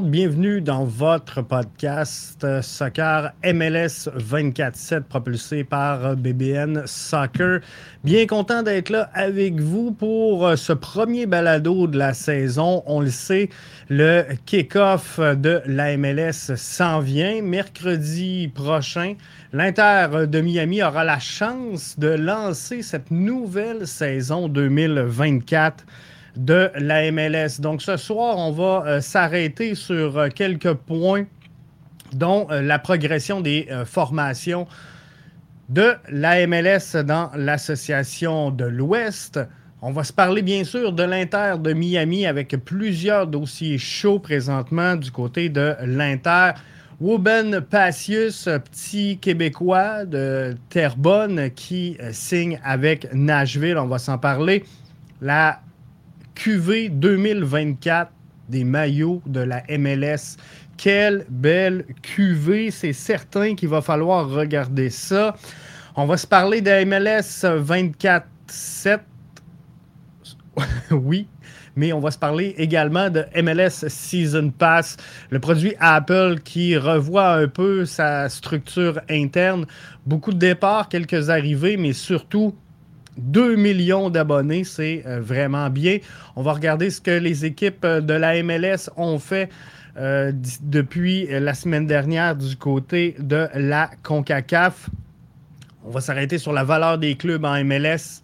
Bienvenue dans votre podcast euh, Soccer MLS 24-7 propulsé par BBN Soccer. Bien content d'être là avec vous pour euh, ce premier balado de la saison. On le sait, le kick-off de la MLS s'en vient mercredi prochain. L'Inter de Miami aura la chance de lancer cette nouvelle saison 2024 de la MLS. Donc ce soir, on va euh, s'arrêter sur euh, quelques points, dont euh, la progression des formations de la MLS dans l'association de l'Ouest. On va se parler bien sûr de l'Inter de Miami avec plusieurs dossiers chauds présentement du côté de l'Inter. Ruben Passius, petit Québécois de Terrebonne qui signe avec Nashville, on va s'en parler. La QV 2024 des maillots de la MLS. Quelle belle QV, c'est certain qu'il va falloir regarder ça. On va se parler de MLS 24-7. oui, mais on va se parler également de MLS Season Pass, le produit Apple qui revoit un peu sa structure interne. Beaucoup de départs, quelques arrivées, mais surtout 2 millions d'abonnés, c'est euh, vraiment bien. On va regarder ce que les équipes euh, de la MLS ont fait euh, depuis la semaine dernière du côté de la CONCACAF. On va s'arrêter sur la valeur des clubs en MLS.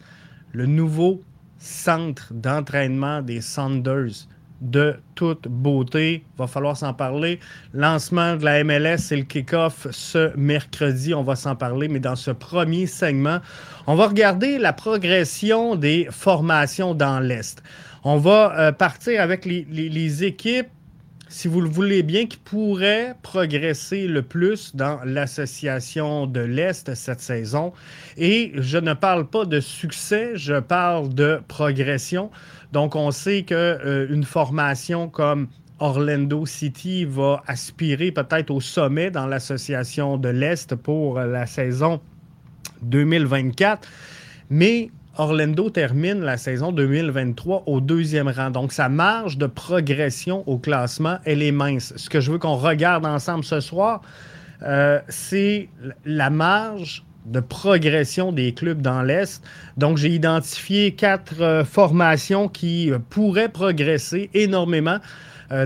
Le nouveau centre d'entraînement des Sanders de toute beauté. Va falloir s'en parler. Lancement de la MLS, c'est le kick-off ce mercredi. On va s'en parler, mais dans ce premier segment, on va regarder la progression des formations dans l'Est. On va euh, partir avec les, équipes si vous le voulez bien, qui pourraient progresser le plus dans l'association de l'Est cette saison. Et je ne parle pas de succès, je parle de progression. Donc, on sait qu'une euh, formation comme Orlando City va aspirer peut-être au sommet dans l'association de l'Est pour la saison 2024. Mais Orlando termine la saison 2023 au deuxième rang. Donc, sa marge de progression au classement, elle est mince. Ce que je veux qu'on regarde ensemble ce soir, euh, c'est la marge de progression des clubs dans l'Est. Donc, j'ai identifié quatre euh, formations qui euh, pourraient progresser énormément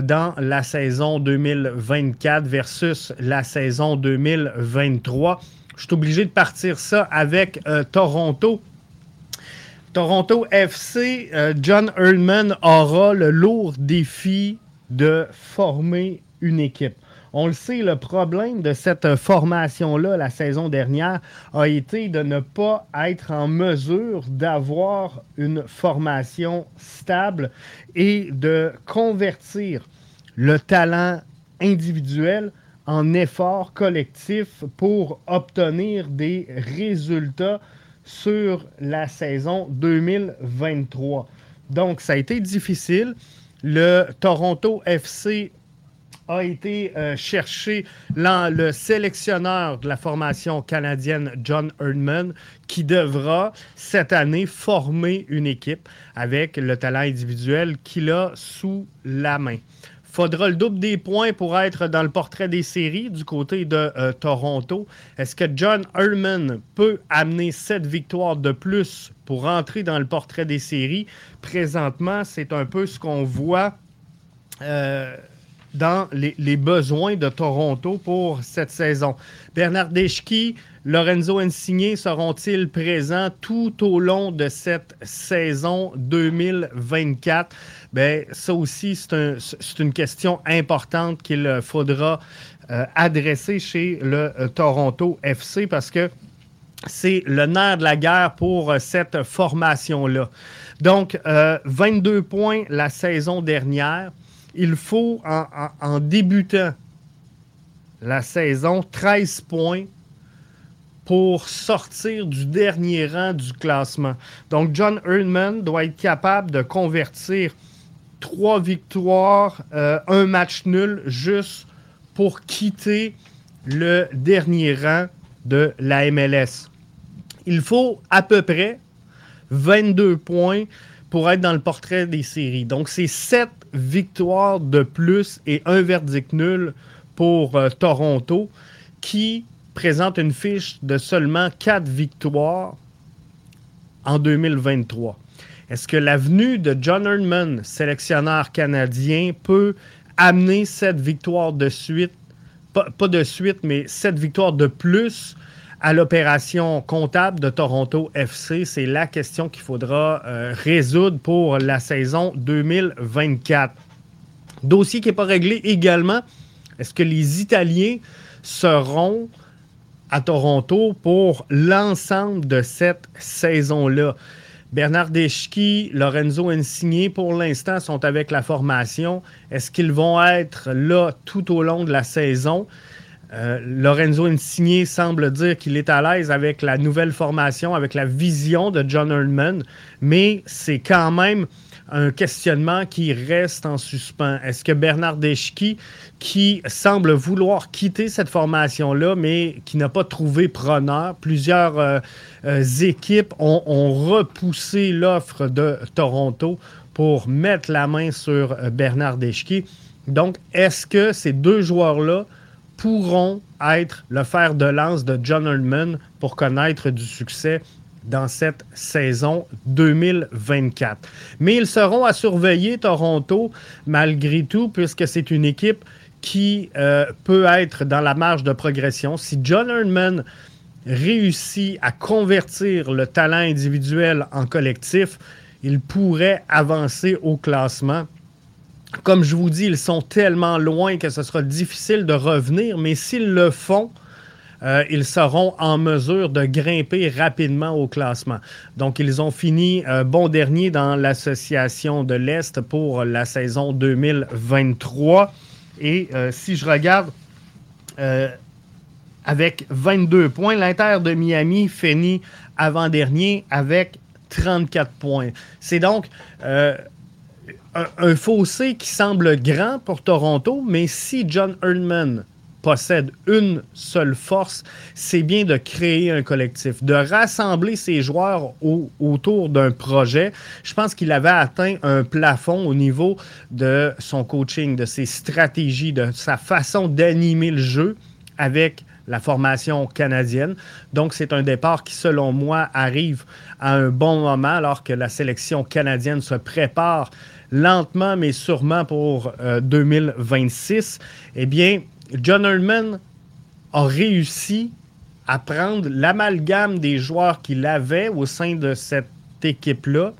dans la saison 2024 versus la saison 2023. Je suis obligé de partir ça avec Toronto. Toronto FC, John Erdman aura le lourd défi de former une équipe. On le sait, le problème de cette formation-là la saison dernière a été de ne pas être en mesure d'avoir une formation stable et de convertir le talent individuel en effort collectif pour obtenir des résultats sur la saison 2023. Donc, ça a été difficile. Le Toronto FC a été euh, chercher le sélectionneur de la formation canadienne, John Erdman, qui devra cette année former une équipe avec le talent individuel qu'il a sous la main. Faudra le double des points pour être dans le portrait des séries du côté de euh, Toronto. Est-ce que John Erdman peut amener cette victoire de plus pour entrer dans le portrait des séries? Présentement, c'est un peu ce qu'on voit. Euh, dans les, besoins de Toronto pour cette saison. Bernard Deschki, Lorenzo Insigne seront-ils présents tout au long de cette saison 2024? Bien, ça aussi, c'est une question importante qu'il faudra euh, adresser chez le euh, Toronto FC parce que c'est le nerf de la guerre pour euh, cette formation-là. Donc, 22 points la saison dernière il faut, en, débutant la saison, 13 points pour sortir du dernier rang du classement. Donc, John Erdman doit être capable de convertir trois victoires, euh, un match nul, juste pour quitter le dernier rang de la MLS. Il faut à peu près 22 points pour être dans le portrait des séries. Donc, c'est 7 victoires de plus et un verdict nul pour euh, Toronto, qui présente une fiche de seulement quatre victoires en 2023. Est-ce que l'avenue de John Herdman, sélectionneur canadien, peut amener cette victoire de suite, pas, pas de suite, mais cette victoire de plus à l'opération comptable de Toronto FC? C'est la question qu'il faudra euh, résoudre pour la saison 2024. Dossier qui n'est pas réglé également. Est-ce que les Italiens seront à Toronto pour l'ensemble de cette saison-là? Bernard Deschki, Lorenzo Insigne, pour l'instant, sont avec la formation. Est-ce qu'ils vont être là tout au long de la saison? Euh, Lorenzo Insigne semble dire qu'il est à l'aise avec la nouvelle formation, avec la vision de John Erdman, mais c'est quand même un questionnement qui reste en suspens. Est-ce que Bernard Deschki, qui semble vouloir quitter cette formation-là, mais qui n'a pas trouvé preneur, plusieurs euh, euh, équipes ont, ont repoussé l'offre de Toronto pour mettre la main sur Bernard Deschki. Donc, est-ce que ces deux joueurs-là pourront être le fer de lance de John Herdman pour connaître du succès dans cette saison 2024. Mais ils seront à surveiller Toronto malgré tout, puisque c'est une équipe qui euh, peut être dans la marge de progression. Si John Herdman réussit à convertir le talent individuel en collectif, il pourrait avancer au classement comme je vous dis, ils sont tellement loin que ce sera difficile de revenir, mais s'ils le font, euh, ils seront en mesure de grimper rapidement au classement. Donc, ils ont fini euh, bon dernier dans l'association de l'Est pour la saison 2023. Et euh, si je regarde avec 22 points, l'Inter de Miami finit avant-dernier avec 34 points. C'est donc un, fossé qui semble grand pour Toronto, mais si John Erdman possède une seule force, c'est bien de créer un collectif, de rassembler ses joueurs autour d'un projet. Je pense qu'il avait atteint un plafond au niveau de son coaching, de ses stratégies, de sa façon d'animer le jeu avec la formation canadienne. Donc, c'est un départ qui, selon moi, arrive à un bon moment alors que la sélection canadienne se prépare lentement mais sûrement pour 2026, euh, eh bien, John Herdman a réussi à prendre l'amalgame des joueurs qu'il avait au sein de cette équipe-là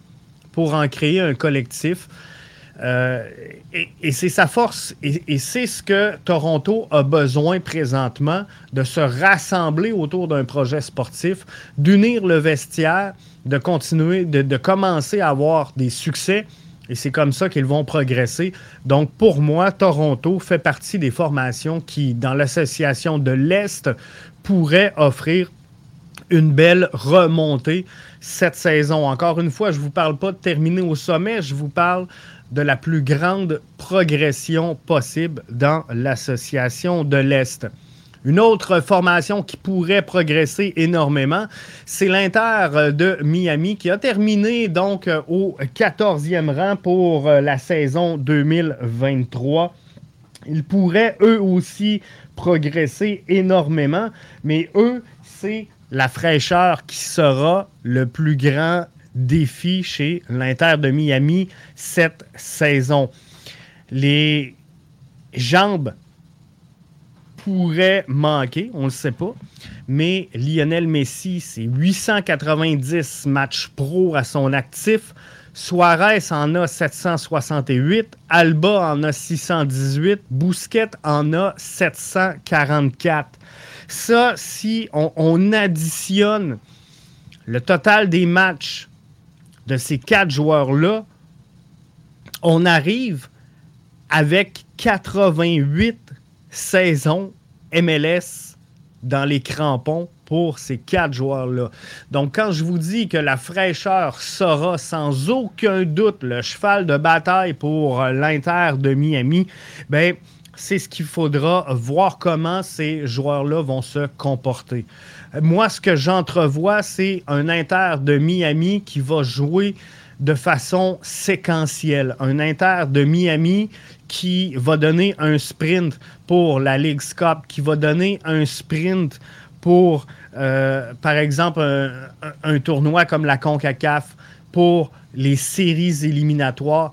pour en créer un collectif. Euh, et, c'est sa force, et, c'est ce que Toronto a besoin présentement, de se rassembler autour d'un projet sportif, d'unir le vestiaire, de continuer, de commencer à avoir des succès, et c'est comme ça qu'ils vont progresser. Donc, pour moi, Toronto fait partie des formations qui, dans l'association de l'Est, pourraient offrir une belle remontée cette saison. Encore une fois, je ne vous parle pas de terminer au sommet, je vous parle de la plus grande progression possible dans l'association de l'Est. Une autre formation qui pourrait progresser énormément, c'est l'Inter de Miami qui a terminé donc au 14e rang pour la saison 2023. Ils pourraient eux aussi progresser énormément, mais eux, c'est la fraîcheur qui sera le plus grand défi chez l'Inter de Miami cette saison. Les jambes pourrait manquer, on ne le sait pas. Mais Lionel Messi, c'est 890 matchs pro à son actif. Suarez en a 768, Alba en a 618, Bousquet en a 744. Ça, si on, on additionne le total des matchs de ces quatre joueurs-là, on arrive avec 88 saison MLS dans les crampons pour ces quatre joueurs-là. Donc, quand je vous dis que la fraîcheur sera sans aucun doute le cheval de bataille pour l'Inter de Miami, ben, c'est ce qu'il faudra voir comment ces joueurs-là vont se comporter. Moi, ce que j'entrevois, c'est un Inter de Miami qui va jouer de façon séquentielle. Un Inter de Miami qui va donner un sprint pour la Ligue Cup, qui va donner un sprint pour, euh, par exemple, un, tournoi comme la CONCACAF, pour les séries éliminatoires.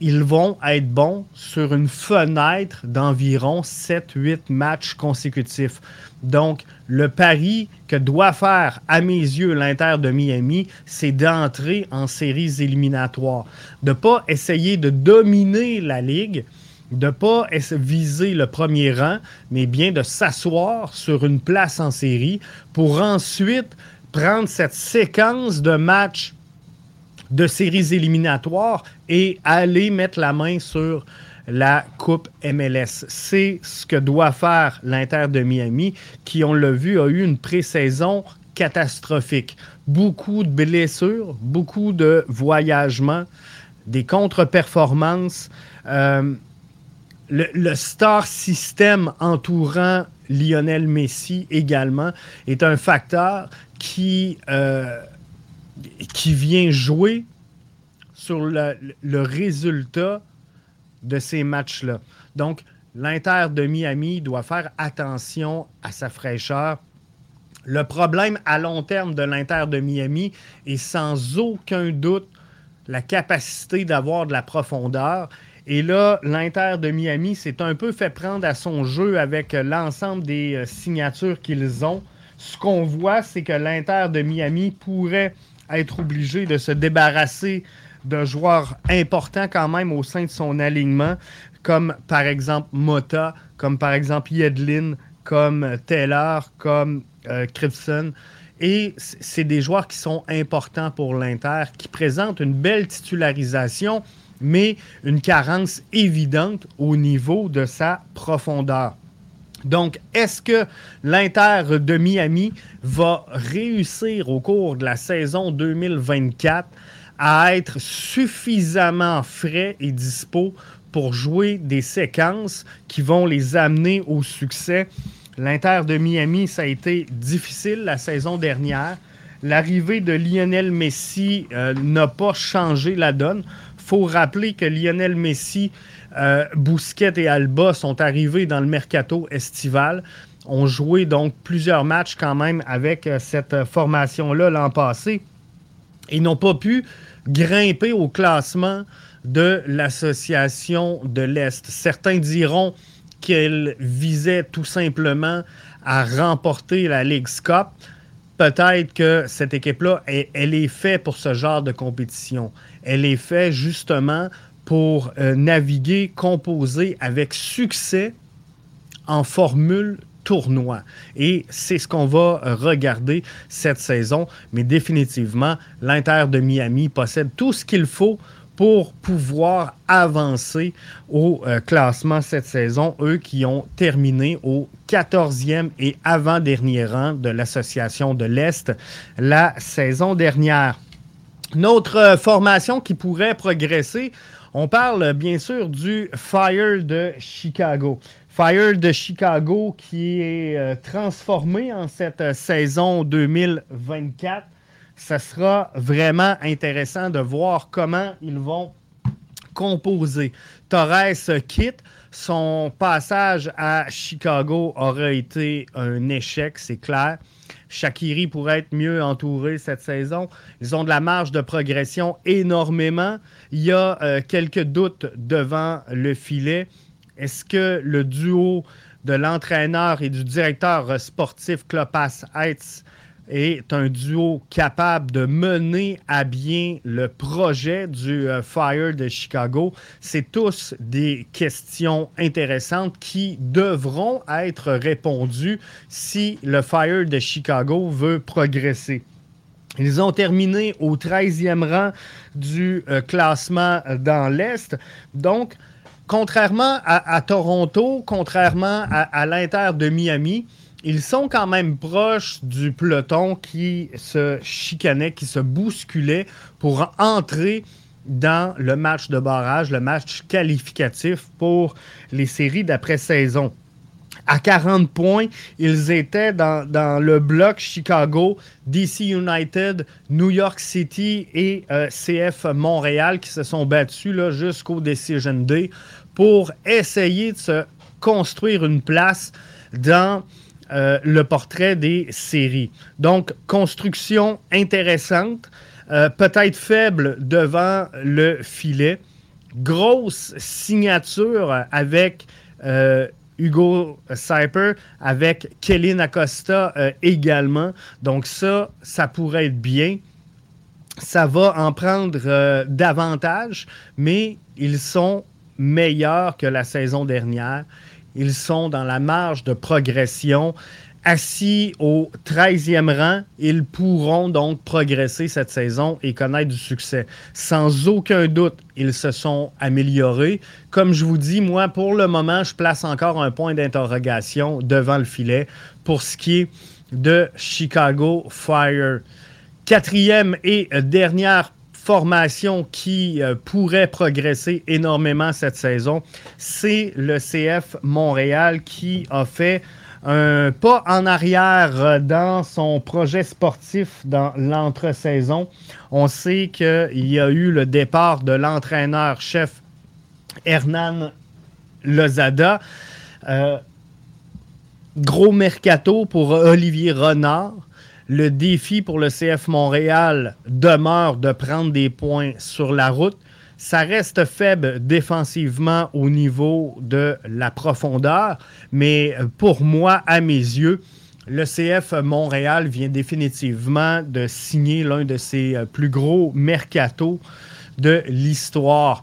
Ils vont être bons sur une fenêtre d'environ 7-8 matchs consécutifs. Donc, le pari que doit faire, à mes yeux, l'Inter de Miami, c'est d'entrer en séries éliminatoires. De ne pas essayer de dominer la Ligue, de ne pas viser le premier rang, mais bien de s'asseoir sur une place en série pour ensuite prendre cette séquence de matchs de séries éliminatoires et aller mettre la main sur la Coupe MLS. C'est ce que doit faire l'Inter de Miami, qui, on l'a vu, a eu une pré-saison catastrophique. Beaucoup de blessures, beaucoup de voyagements, des contre-performances. Euh, le, star système entourant Lionel Messi également est un facteur qui, euh, qui vient jouer sur le, le résultat de ces matchs-là. Donc, l'Inter de Miami doit faire attention à sa fraîcheur. Le problème à long terme de l'Inter de Miami est sans aucun doute la capacité d'avoir de la profondeur. Et là, l'Inter de Miami s'est un peu fait prendre à son jeu avec l'ensemble des euh, signatures qu'ils ont. Ce qu'on voit, c'est que l'Inter de Miami pourrait être obligé de se débarrasser de joueurs importants quand même au sein de son alignement, comme par exemple Mota, comme par exemple Yedlin, comme Taylor, comme euh, Et c'est des joueurs qui sont importants pour l'Inter, qui présentent une belle titularisation, mais une carence évidente au niveau de sa profondeur. Donc, est-ce que l'Inter de Miami va réussir au cours de la saison 2024 à être suffisamment frais et dispo pour jouer des séquences qui vont les amener au succès? L'Inter de Miami, ça a été difficile la saison dernière. L'arrivée de Lionel Messi euh, n'a pas changé la donne. Faut rappeler que Lionel Messi, euh, Bousquet et Alba sont arrivés dans le mercato estival ont joué donc plusieurs matchs quand même avec euh, cette formation-là l'an passé et n'ont pas pu grimper au classement de l'association de l'Est. Certains diront qu'elle visait tout simplement à remporter la Ligue Cup. Peut-être que cette équipe-là, elle, est faite pour ce genre de compétition. Elle est faite justement pour euh, naviguer, composer avec succès en formule tournoi. Et c'est ce qu'on va regarder cette saison. Mais définitivement, l'Inter de Miami possède tout ce qu'il faut pour pouvoir avancer au euh, classement cette saison, eux qui ont terminé au 14e et avant-dernier rang de l'Association de l'Est la saison dernière. Notre euh, formation qui pourrait progresser, on parle bien sûr du Fire de Chicago. Fire de Chicago qui est euh, transformé en cette euh, saison 2024. Ça sera vraiment intéressant de voir comment ils vont composer. Torres quitte. Son passage à Chicago aura été un échec, c'est clair. Shakiri pourrait être mieux entouré cette saison. Ils ont de la marge de progression énormément. Il y a euh, quelques doutes devant le filet. Est-ce que le duo de l'entraîneur et du directeur sportif Klopas Heitz est un duo capable de mener à bien le projet du euh, Fire de Chicago. C'est tous des questions intéressantes qui devront être répondues si le Fire de Chicago veut progresser. Ils ont terminé au 13e rang du euh, classement dans l'Est. Donc, contrairement à, Toronto, contrairement à, l'Inter de Miami, ils sont quand même proches du peloton qui se chicanait, qui se bousculait pour entrer dans le match de barrage, le match qualificatif pour les séries d'après-saison. À 40 points, ils étaient dans, le bloc Chicago, DC United, New York City et euh, CF Montréal qui se sont battus jusqu'au Decision Day pour essayer de se construire une place dans euh, le portrait des séries. Donc, construction intéressante, euh, peut-être faible devant le filet. Grosse signature avec euh, Hugo Cyper, avec Kelly Acosta également. Donc, ça, ça pourrait être bien. Ça va en prendre davantage, mais ils sont meilleurs que la saison dernière. Ils sont dans la marge de progression. Assis au 13e rang, ils pourront donc progresser cette saison et connaître du succès. Sans aucun doute, ils se sont améliorés. Comme je vous dis, moi, pour le moment, je place encore un point d'interrogation devant le filet pour ce qui est de Chicago Fire. Quatrième et dernière formation qui euh, pourrait progresser énormément cette saison, c'est le CF Montréal qui a fait un pas en arrière dans son projet sportif dans l'entre-saison. On sait qu'il y a eu le départ de l'entraîneur-chef Hernan Lozada. Euh, gros mercato pour Olivier Renard le défi pour le CF Montréal demeure de prendre des points sur la route. Ça reste faible défensivement au niveau de la profondeur, mais pour moi, à mes yeux, le CF Montréal vient définitivement de signer l'un de ses plus gros mercatos de l'histoire.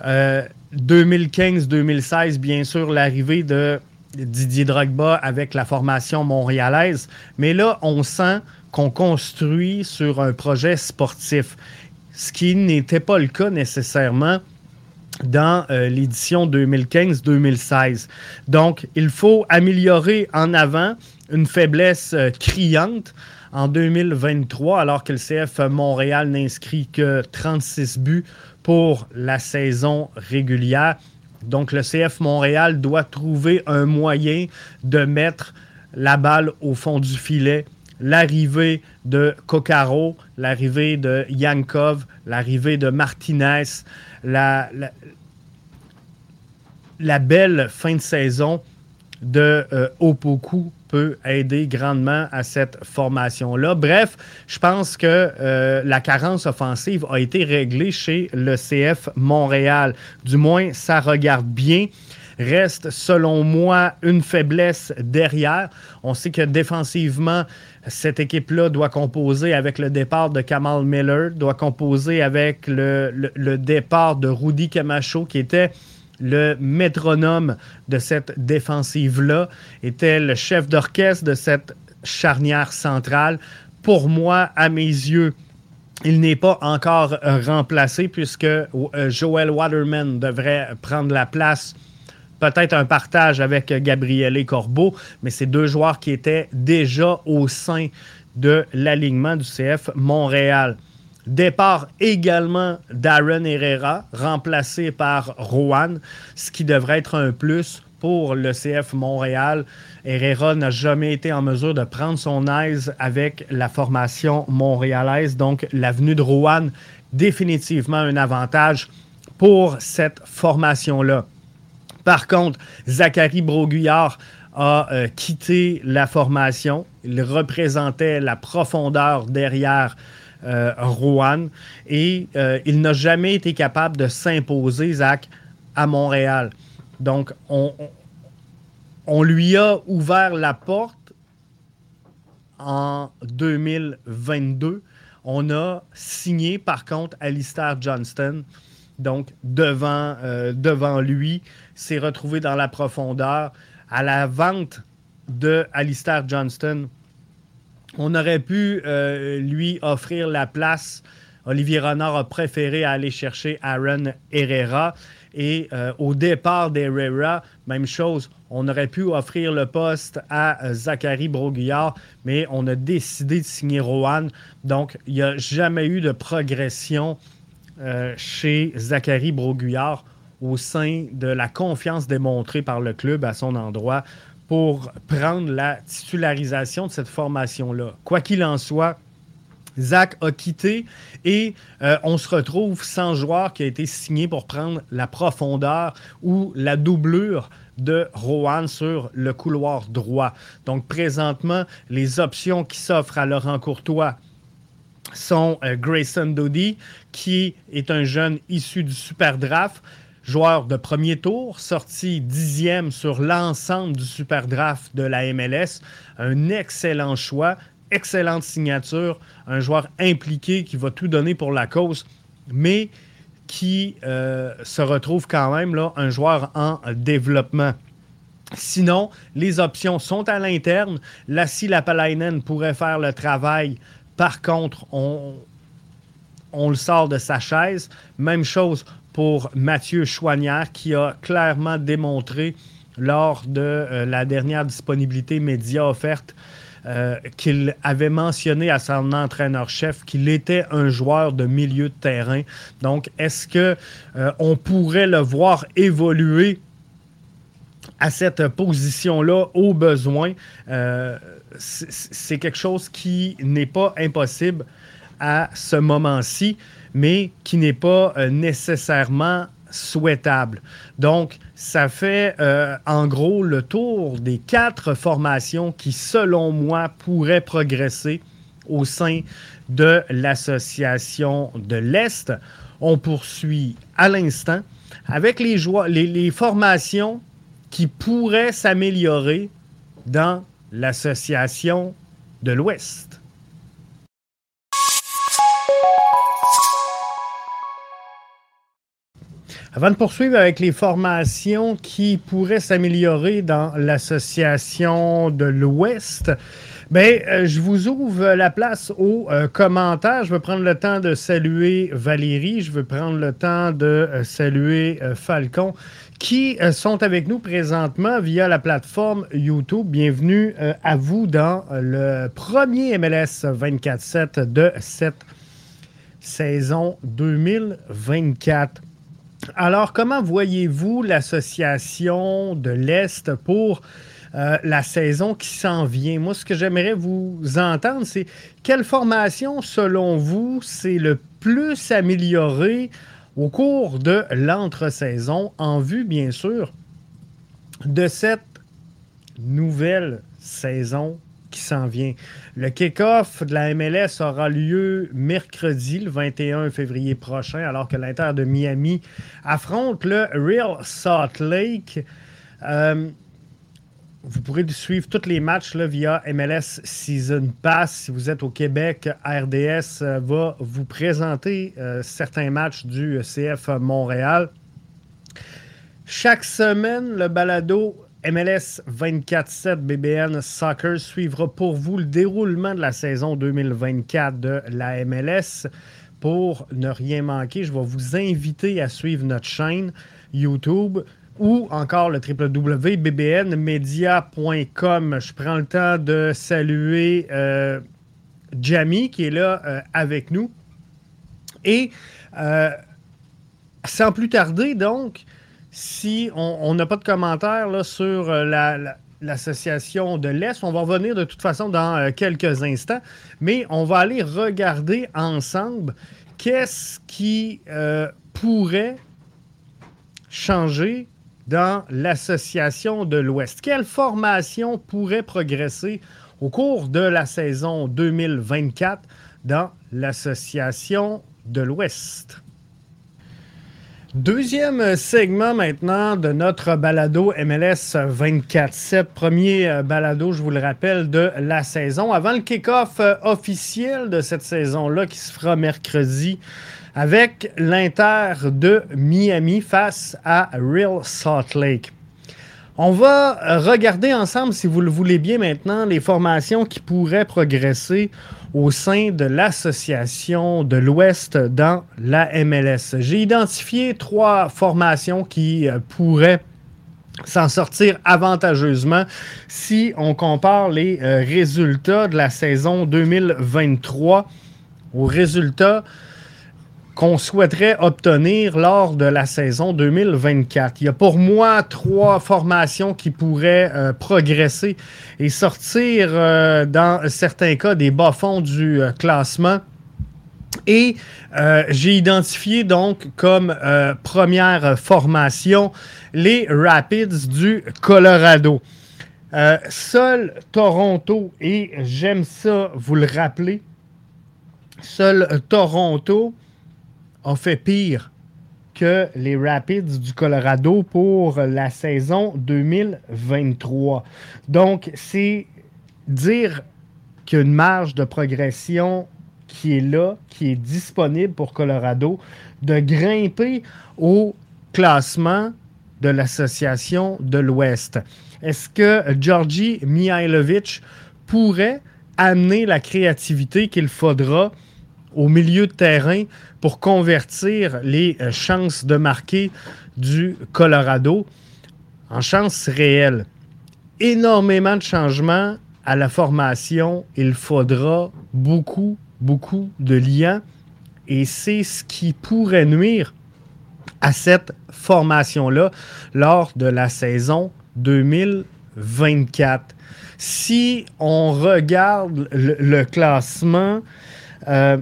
2015-2016, euh, bien sûr, l'arrivée de Didier Drogba avec la formation montréalaise. Mais là, on sent qu'on construit sur un projet sportif, ce qui n'était pas le cas nécessairement dans euh, l'édition 2015-2016. Donc, il faut améliorer en avant une faiblesse euh, criante en 2023, alors que le CF Montréal n'inscrit que 36 buts pour la saison régulière. Donc, le CF Montréal doit trouver un moyen de mettre la balle au fond du filet. L'arrivée de Coccaro, l'arrivée de Yankov, l'arrivée de Martinez, la, belle fin de saison de euh, Opoku peut aider grandement à cette formation-là. Bref, je pense que euh, la carence offensive a été réglée chez le CF Montréal. Du moins, ça regarde bien reste, selon moi, une faiblesse derrière. On sait que défensivement, cette équipe-là doit composer avec le départ de Kamal Miller, doit composer avec le, le départ de Rudy Camacho, qui était le métronome de cette défensive-là, était le chef d'orchestre de cette charnière centrale. Pour moi, à mes yeux, il n'est pas encore remplacé puisque euh, Joel Waterman devrait prendre la place peut-être un partage avec Gabriele Corbeau, mais c'est deux joueurs qui étaient déjà au sein de l'alignement du CF Montréal. Départ également d'Aaron Herrera, remplacé par Rowan, ce qui devrait être un plus pour le CF Montréal. Herrera n'a jamais été en mesure de prendre son aise avec la formation montréalaise. Donc, l'avenue de Rowan, définitivement un avantage pour cette formation-là. Par contre, Zachary Broguillard a euh, quitté la formation. Il représentait la profondeur derrière Rouen. Et euh, il n'a jamais été capable de s'imposer, Zach, à Montréal. Donc, on, on, lui a ouvert la porte en 2022. On a signé, par contre, Alistair Johnston. Donc, devant, euh, devant lui, s'est retrouvé dans la profondeur. À la vente de Alistair Johnston, on aurait pu euh, lui offrir la place. Olivier Renard a préféré aller chercher Aaron Herrera. Et euh, au départ d'Herrera, même chose, on aurait pu offrir le poste à euh, Zachary Broguillard, mais on a décidé de signer Rohan. Donc, il n'y a jamais eu de progression chez Zachary Broguillard au sein de la confiance démontrée par le club à son endroit. Pour prendre la titularisation de cette formation-là. Quoi qu'il en soit, Zach a quitté et euh, on se retrouve sans joueur qui a été signé pour prendre la profondeur ou la doublure de Rohan sur le couloir droit. Donc présentement, les options qui s'offrent à Laurent Courtois sont euh, Grayson Doody, qui est un jeune issu du Super Draft, joueur de premier tour, sorti dixième sur l'ensemble du Super Draft de la MLS. Un excellent choix, excellente signature, un joueur impliqué qui va tout donner pour la cause, mais qui euh, se retrouve quand même là, un joueur en développement. Sinon, les options sont à l'interne. Lassie Lapalainen pourrait faire le travail. Par contre, on, on le sort de sa chaise. Même chose pour Mathieu Chouanière, qui a clairement démontré lors de euh, la dernière disponibilité média offerte euh, qu'il avait mentionné à son entraîneur-chef qu'il était un joueur de milieu de terrain. Donc, est-ce qu'on euh, pourrait le voir évoluer à cette position-là au besoin? C'est quelque chose qui n'est pas impossible à ce moment-ci, mais qui n'est pas euh, nécessairement souhaitable. Donc, ça fait euh, en gros le tour des quatre formations qui, selon moi, pourraient progresser au sein de l'association de l'Est. On poursuit à l'instant avec les, les, les formations qui pourraient s'améliorer dans l'association de l'Ouest. Avant de poursuivre avec les formations qui pourraient s'améliorer dans l'association de l'Ouest, ben, euh, je vous ouvre la place aux euh, commentaires. Je vais prendre le temps de saluer Valérie. Je vais prendre le temps de euh, saluer Falcon qui sont avec nous présentement via la plateforme YouTube. Bienvenue à vous dans le premier MLS 24-7 de cette saison 2024. Alors, comment voyez-vous l'association de l'Est pour euh, la saison qui s'en vient? Moi, ce que j'aimerais vous entendre, c'est quelle formation, selon vous, c'est le plus amélioré au cours de l'entre-saison, en vue, bien sûr, de cette nouvelle saison s'en vient. Le kick-off de la MLS aura lieu mercredi, le 21 février prochain, alors que l'Inter de Miami affronte le Real Salt Lake. Euh, vous pourrez suivre tous les matchs via MLS Season Pass. Si vous êtes au Québec, RDS euh, va vous présenter euh, certains matchs du CF Montréal. Chaque semaine, le balado MLS 24-7 BBN Soccer suivra pour vous le déroulement de la saison 2024 de la MLS. Pour ne rien manquer, je vais vous inviter à suivre notre chaîne YouTube ou encore le www.bbnmedia.com. Je prends le temps de saluer euh, Jamie qui est là euh, avec nous. Et euh, sans plus tarder, donc, si on n'a pas de commentaires sur euh, l'association de l'Est, on va revenir de toute façon dans euh, quelques instants, mais on va aller regarder ensemble qu'est-ce qui euh, pourrait changer dans l'association de l'Ouest. Quelle formation pourrait progresser au cours de la saison 2024 dans l'association de l'Ouest? Deuxième segment maintenant de notre balado MLS 24-7. Premier euh, balado, je vous le rappelle, de la saison. Avant le kick-off euh, officiel de cette saison-là qui se fera mercredi avec l'Inter de Miami face à Real Salt Lake. On va regarder ensemble, si vous le voulez bien maintenant, les formations qui pourraient progresser au sein de l'association de l'Ouest dans la MLS. J'ai identifié trois formations qui euh, pourraient s'en sortir avantageusement si on compare les euh, résultats de la saison 2023 aux résultats qu'on souhaiterait obtenir lors de la saison 2024. Il y a pour moi trois formations qui pourraient euh, progresser et sortir euh, dans certains cas des bas-fonds du euh, classement. Et j'ai identifié donc comme première formation les Rapids du Colorado. seul Toronto, et j'aime ça vous le rappeler, seul Toronto a fait pire que les Rapids du Colorado pour la saison 2023. Donc, c'est dire qu'il y a une marge de progression qui est là, qui est disponible pour Colorado, de grimper au classement de l'association de l'Ouest. Est-ce que Georgi Mihailovic pourrait amener la créativité qu'il faudra au milieu de terrain pour convertir les euh, chances de marquer du Colorado en chances réelles. Énormément de changements à la formation. Il faudra beaucoup, beaucoup de liens. Et c'est ce qui pourrait nuire à cette formation-là lors de la saison 2024. Si on regarde le, classement, euh,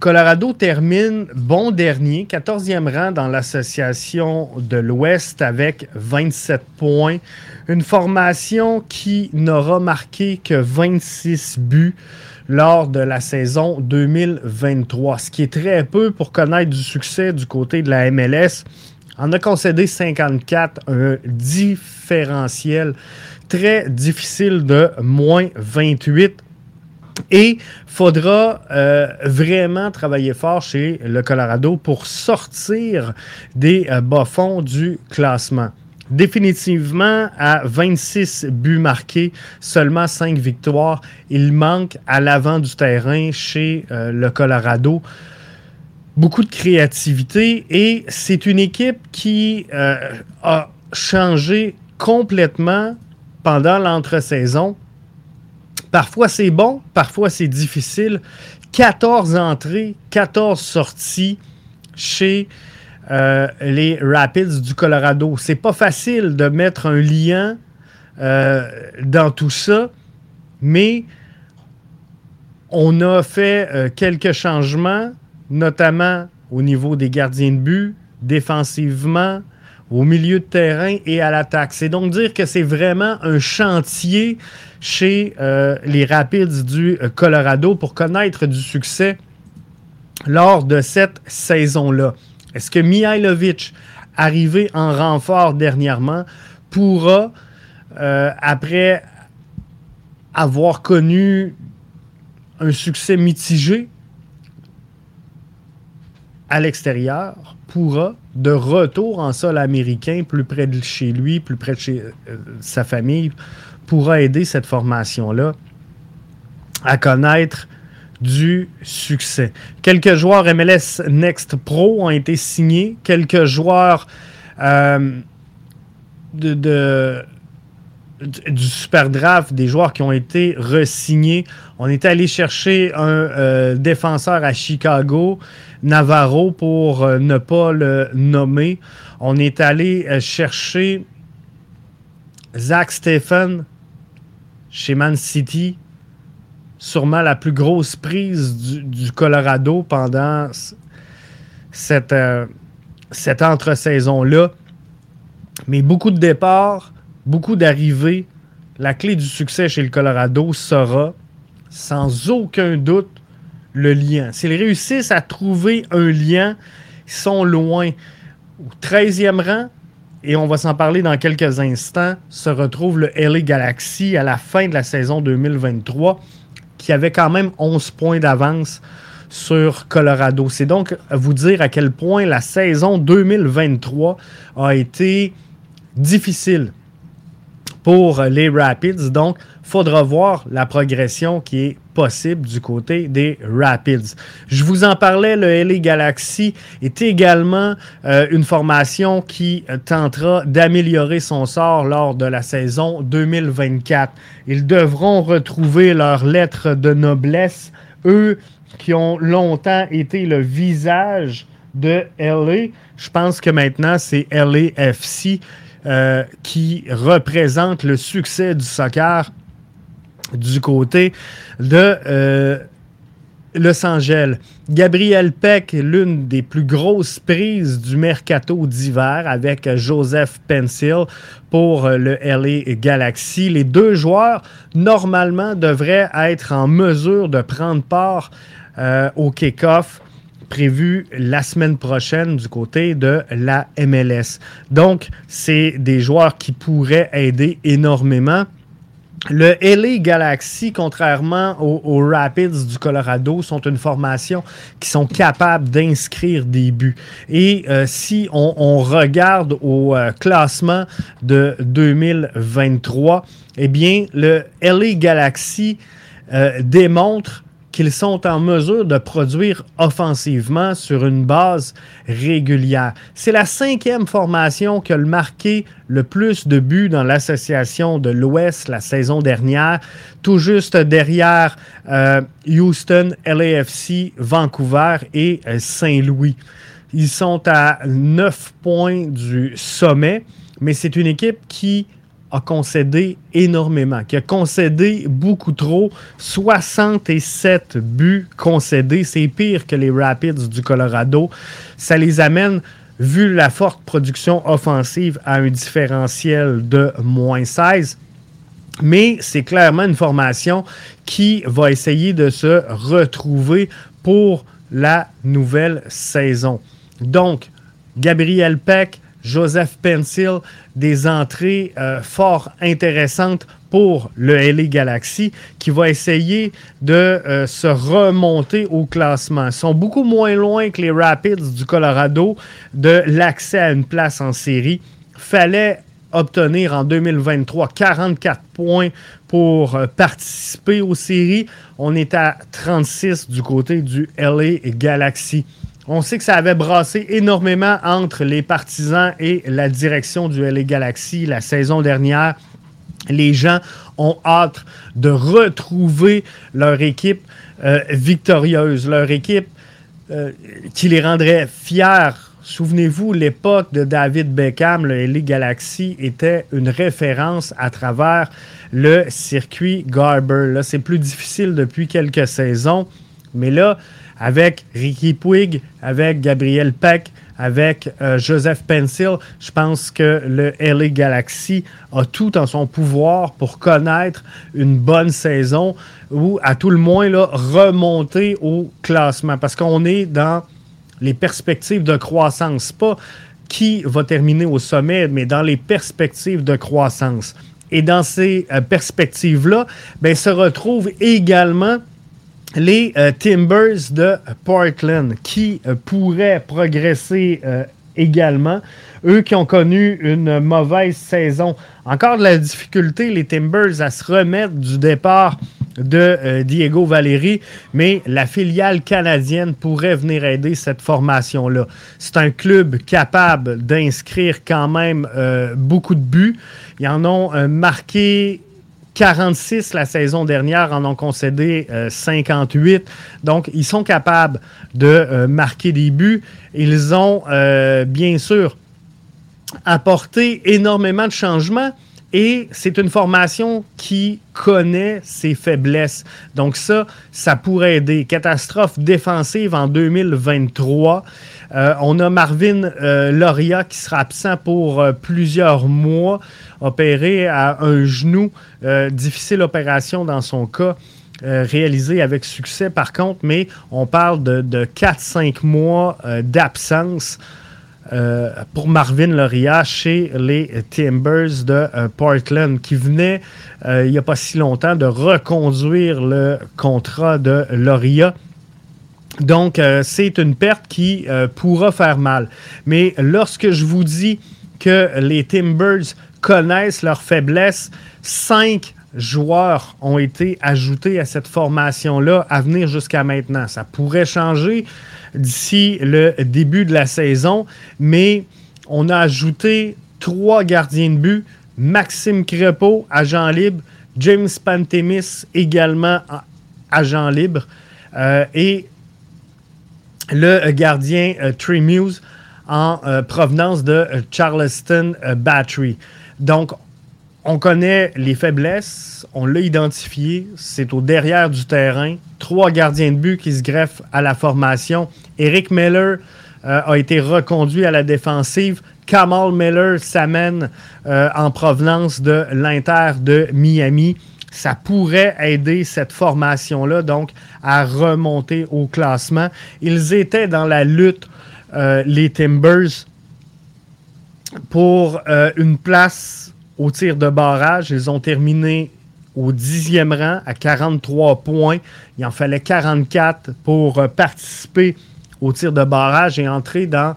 Colorado termine bon dernier, 14e rang dans l'association de l'Ouest avec 27 points. Une formation qui n'aura marqué que 26 buts lors de la saison 2023, ce qui est très peu pour connaître du succès du côté de la MLS. On a concédé 54, un différentiel très difficile de moins 28 et il faudra euh, vraiment travailler fort chez le Colorado pour sortir des euh, bas-fonds du classement. Définitivement, à 26 buts marqués, seulement 5 victoires, il manque à l'avant du terrain chez euh, le Colorado beaucoup de créativité et c'est une équipe qui a changé complètement pendant l'entre-saison Parfois c'est bon, parfois c'est difficile. 14 entrées, 14 sorties chez euh, les Rapids du Colorado. C'est pas facile de mettre un lien euh, dans tout ça, mais on a fait euh, quelques changements, notamment au niveau des gardiens de but, défensivement, au milieu de terrain et à l'attaque. C'est donc dire que c'est vraiment un chantier chez euh, les Rapids du euh, Colorado pour connaître du succès lors de cette saison-là. Est-ce que Mihailovic, arrivé en renfort dernièrement, pourra, euh, après avoir connu un succès mitigé à l'extérieur, pourra, de retour en sol américain, plus près de chez lui, plus près de chez sa famille, pourra aider cette formation-là à connaître du succès. Quelques joueurs MLS Next Pro ont été signés, quelques joueurs euh, de, du Super Draft, des joueurs qui ont été re-signés. On est allé chercher un euh, défenseur à Chicago, Navarro, pour euh, ne pas le nommer. On est allé chercher Zach Stephen chez Man City, sûrement la plus grosse prise du, Colorado pendant cette, euh, cette entre-saison-là. Mais beaucoup de départs, beaucoup d'arrivées. La clé du succès chez le Colorado sera, sans aucun doute, le lien. S'ils réussissent à trouver un lien, ils sont loin. Au 13e rang, et on va s'en parler dans quelques instants, se retrouve le LA Galaxy à la fin de la saison 2023, qui avait quand même 11 points d'avance sur Colorado. C'est donc vous dire à quel point la saison 2023 a été difficile pour les Rapids. Donc, faudra voir la progression qui est possible du côté des Rapids. Je vous en parlais, le LA Galaxy est également euh, une formation qui tentera d'améliorer son sort lors de la saison 2024. Ils devront retrouver leur lettre de noblesse, eux qui ont longtemps été le visage de LA, je pense que maintenant c'est LAFC euh, qui représente le succès du soccer du côté de euh, Los Angeles. Gabriel Peck, l'une des plus grosses prises du mercato d'hiver avec Joseph Pencil pour le LA Galaxy. Les deux joueurs, normalement, devraient être en mesure de prendre part euh, au kick-off prévu la semaine prochaine du côté de la MLS. Donc, c'est des joueurs qui pourraient aider énormément. Le LA Galaxy, contrairement aux, Rapids du Colorado, sont une formation qui sont capables d'inscrire des buts. Et euh, si on, regarde au euh, classement de 2023, eh bien, le LA Galaxy euh, démontre qu'ils sont en mesure de produire offensivement sur une base régulière. C'est la cinquième formation qui a marqué le plus de buts dans l'association de l'Ouest la saison dernière, tout juste derrière euh, Houston, LAFC, Vancouver et euh, Saint-Louis. Ils sont à 9 points du sommet, mais c'est une équipe qui a concédé énormément, qui a concédé beaucoup trop. 67 buts concédés, c'est pire que les Rapids du Colorado. Ça les amène, vu la forte production offensive, à un différentiel de moins 16. Mais c'est clairement une formation qui va essayer de se retrouver pour la nouvelle saison. Donc, Gabriel Peck, Joseph Pencil, des entrées euh, fort intéressantes pour le LA Galaxy qui va essayer de euh, se remonter au classement. Ils sont beaucoup moins loin que les Rapids du Colorado de l'accès à une place en série. Fallait obtenir en 2023 44 points pour euh, participer aux séries. On est à 36 du côté du LA Galaxy. On sait que ça avait brassé énormément entre les partisans et la direction du LA Galaxy la saison dernière. Les gens ont hâte de retrouver leur équipe euh, victorieuse, leur équipe euh, qui les rendrait fiers. Souvenez-vous, l'époque de David Beckham, le LA Galaxy était une référence à travers le circuit Garber. Là, c'est plus difficile depuis quelques saisons, mais là, avec Ricky Puig, avec Gabriel Peck, avec euh, Joseph Pencil, je pense que le LA Galaxy a tout en son pouvoir pour connaître une bonne saison ou à tout le moins là, remonter au classement. Parce qu'on est dans les perspectives de croissance, pas qui va terminer au sommet, mais dans les perspectives de croissance. Et dans ces euh, perspectives-là, ben, se retrouve également les euh, Timbers de Portland qui euh, pourraient progresser euh, également. Eux qui ont connu une mauvaise saison. Encore de la difficulté, les Timbers, à se remettre du départ de Diego Valeri, mais la filiale canadienne pourrait venir aider cette formation-là. C'est un club capable d'inscrire quand même beaucoup de buts. Ils en ont marqué 46 la saison dernière, en ont concédé 58. Euh, Donc, ils sont capables de euh, marquer des buts. Ils ont, euh, bien sûr, apporté énormément de changements. Et c'est une formation qui connaît ses faiblesses. Donc ça, ça pourrait aider. Catastrophe défensive en 2023. on a Marvin Loria qui sera absent pour plusieurs mois opéré à un genou. Euh, difficile opération dans son cas. Euh, réalisée avec succès par contre, mais on parle de, 4-5 mois euh, pour Marvin Loria chez les Timbers de Portland, qui venait il n'y a pas si longtemps de reconduire le contrat de Loria. Donc, c'est une perte qui pourra faire mal. Mais lorsque je vous dis que les Timbers connaissent leurs faiblesses. Cinq joueurs ont été ajoutés à cette formation-là à venir jusqu'à maintenant. Ça pourrait changer d'ici le début de la saison, mais on a ajouté trois gardiens de but, Maxime Crepeau, agent libre, James Pantemis également agent libre. Euh, et le gardien Muse en provenance de Charleston Battery. Donc, on connaît les faiblesses, on l'a identifié, c'est au derrière du terrain. Trois gardiens de but qui se greffent à la formation. Eric Miller euh, a été reconduit à la défensive. Kamal Miller s'amène euh, en provenance de l'Inter de Miami. Ça pourrait aider cette formation-là, donc, à remonter au classement. Ils étaient dans la lutte, euh, les Timbers, pour une place au tir de barrage. Ils ont terminé au dixième rang à 43 points. Il en fallait 44 pour euh, participer au tir de barrage et entrer dans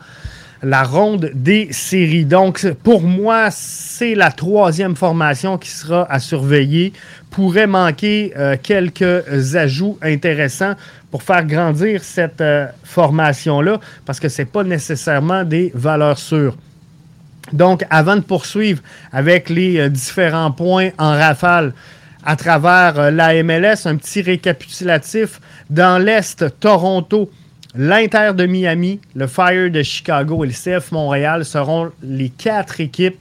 la ronde des séries. Donc, pour moi, c'est la troisième formation qui sera à surveiller. Pourrait manquer euh, quelques ajouts intéressants pour faire grandir cette euh, formation-là, parce que ce n'est pas nécessairement des valeurs sûres. Donc, avant de poursuivre avec les euh, différents points en rafale à travers euh, la MLS, un petit récapitulatif. Dans l'Est, Toronto, l'Inter de Miami, le Fire de Chicago et le CF Montréal seront les quatre équipes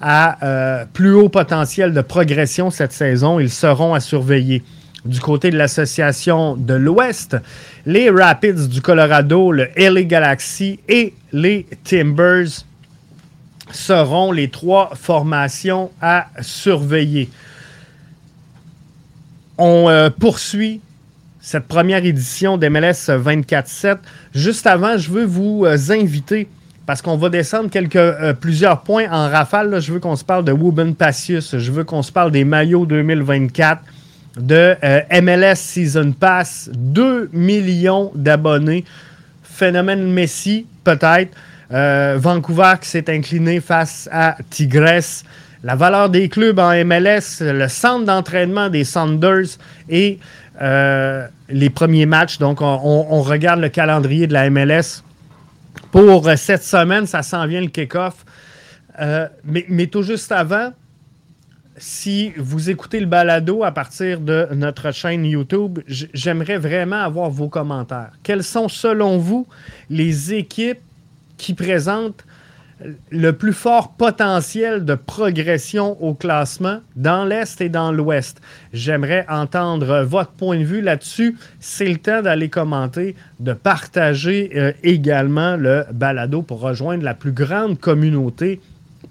à euh, plus haut potentiel de progression cette saison. Ils seront à surveiller. Du côté de l'association de l'Ouest, les Rapids du Colorado, le LA Galaxy et les Timbers seront les trois formations à surveiller. On euh, poursuit cette première édition d'MLS 24-7. Juste avant, je veux vous euh, inviter, parce qu'on va descendre euh, plusieurs points en rafale. je veux qu'on se parle de Wuben Passius. Je veux qu'on se parle des maillots 2024, de MLS Season Pass. 2 millions d'abonnés. Phénomène Messi, peut-être. Euh, Vancouver qui s'est incliné face à Tigres. La valeur des clubs en MLS, le centre d'entraînement des Saunders et euh, les premiers matchs. Donc, on, regarde le calendrier de la MLS. Pour cette semaine, ça s'en vient le kick-off. Euh, mais, mais, tout juste avant, si vous écoutez le balado à partir de notre chaîne YouTube, j'aimerais vraiment avoir vos commentaires. Quelles sont, selon vous, les équipes qui présente le plus fort potentiel de progression au classement dans l'Est et dans l'Ouest. J'aimerais entendre votre point de vue là-dessus. C'est le temps d'aller commenter, de partager euh, également le balado pour rejoindre la plus grande communauté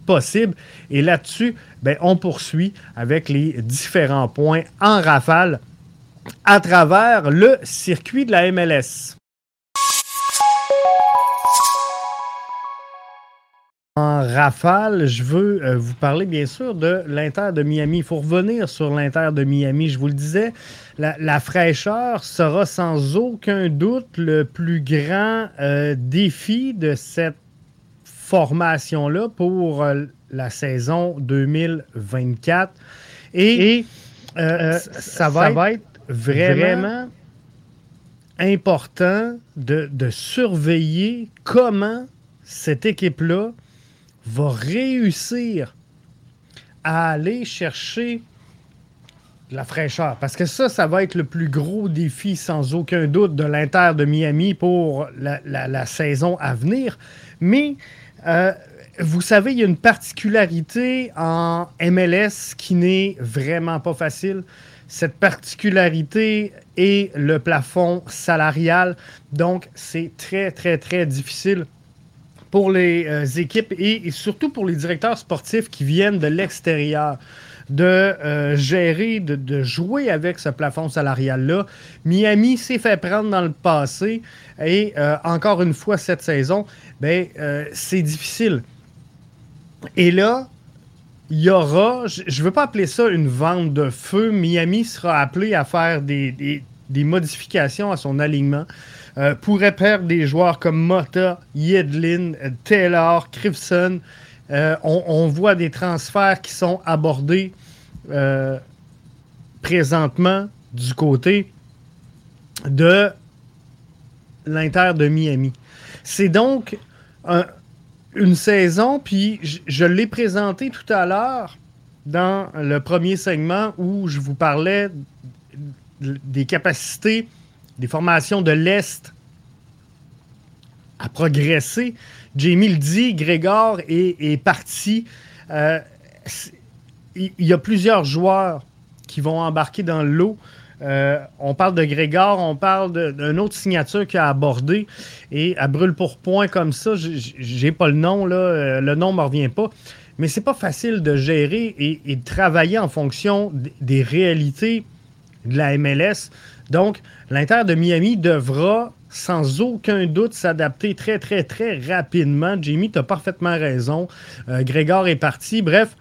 possible. Et là-dessus, ben, on poursuit avec les différents points en rafale à travers le circuit de la MLS. En rafale, je veux euh, vous parler bien sûr de l'Inter de Miami. Il faut revenir sur l'Inter de Miami. Je vous le disais, la, fraîcheur sera sans aucun doute le plus grand euh, défi de cette formation-là pour euh, la saison 2024. Et, ça, va être, vraiment, important de, de surveiller comment cette équipe-là va réussir à aller chercher la fraîcheur. Parce que ça, ça va être le plus gros défi, sans aucun doute, de l'Inter de Miami pour la, saison à venir. Mais euh, vous savez, il y a une particularité en MLS qui n'est vraiment pas facile. Cette particularité est le plafond salarial. Donc, c'est très, très, très difficile pour les euh, équipes et, surtout pour les directeurs sportifs qui viennent de l'extérieur de euh, gérer, de, jouer avec ce plafond salarial-là. Miami s'est fait prendre dans le passé et euh, encore une fois cette saison, ben, c'est difficile. Et là, il y aura, je ne veux pas appeler ça une vente de feu, Miami sera appelé à faire des modifications à son alignement. Euh, pourrait perdre des joueurs comme Mota, Yedlin, Taylor, Crifson. Euh, on, voit des transferts qui sont abordés euh, présentement du côté de l'Inter de Miami. C'est donc une saison, puis je l'ai présenté tout à l'heure dans le premier segment où je vous parlais des capacités des formations de l'Est à progresser. Jamie le dit, Grégor est, parti. Euh, il y a plusieurs joueurs qui vont embarquer dans l'eau. Euh, on parle de Grégor, on parle d'une autre signature qui a abordé. Et à brûle pour point comme ça, j'ai pas le nom, là, euh, le nom ne me revient pas. Mais c'est pas facile de gérer et, de travailler en fonction des réalités de la MLS. Donc, l'Inter de Miami devra sans aucun doute s'adapter très, très, très rapidement. Jamie, tu as parfaitement raison. Euh, Grégor est parti. Bref,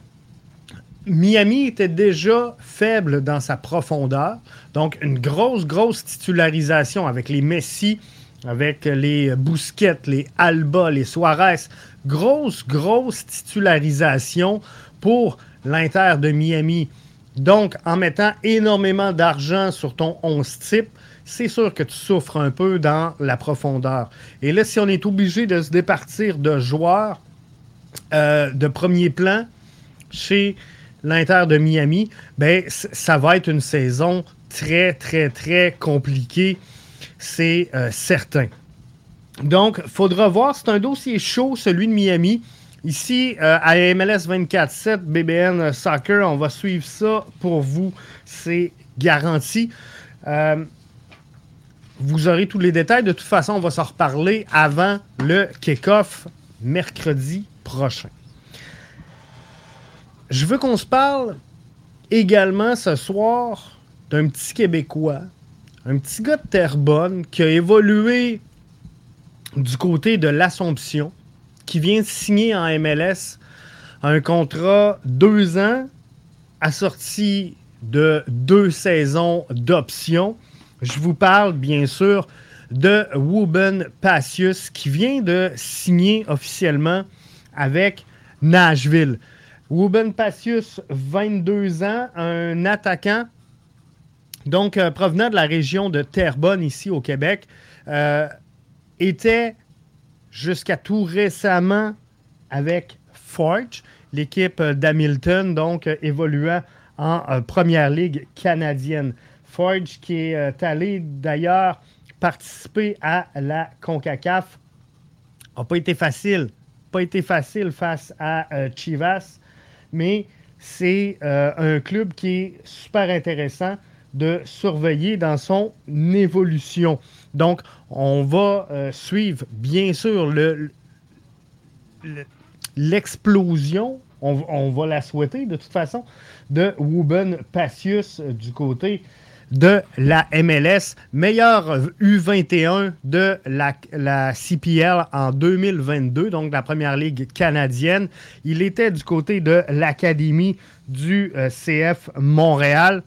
Miami était déjà faible dans sa profondeur. Donc, une grosse, grosse titularisation avec les Messi, avec les Bousquet, les Alba, les Suarez. Grosse, grosse titularisation pour l'Inter de Miami. Donc, en mettant énormément d'argent sur ton 11 type, c'est sûr que tu souffres un peu dans la profondeur. Et là, si on est obligé de se départir de joueurs de premier plan chez l'Inter de Miami, ben, ça va être une saison très, très, très compliquée. C'est euh, certain. Donc, il faudra voir. C'est un dossier chaud, celui de Miami. Ici, euh, à MLS 24-7, BBN Soccer, on va suivre ça pour vous. C'est garanti. Vous aurez tous les détails. De toute façon, on va s'en reparler avant le kick-off mercredi prochain. Je veux qu'on se parle également ce soir d'un petit Québécois, un petit gars de Terrebonne qui a évolué du côté de l'Assomption, qui vient de signer en MLS un contrat deux ans assorti de deux saisons d'options. Je vous parle bien sûr de Wuben Passius qui vient de signer officiellement avec Nashville. Wuben Passius, 22 ans, un attaquant, donc euh, provenant de la région de Terrebonne ici au Québec, euh, était jusqu'à tout récemment avec Forge, l'équipe d'Hamilton, donc évoluant en première ligue canadienne. Forge qui est euh, allé d'ailleurs participer à la CONCACAF. N'a pas été facile. Pas été facile face à euh, Chivas, mais c'est euh, un club qui est super intéressant de surveiller dans son évolution. Donc, on va suivre, bien sûr, l'explosion, on, va la souhaiter de toute façon, de Ruben Passius du côté de la MLS, meilleur U21 de la, CPL en 2022, donc la première ligue canadienne. Il était du côté de l'académie du euh, CF Montréal.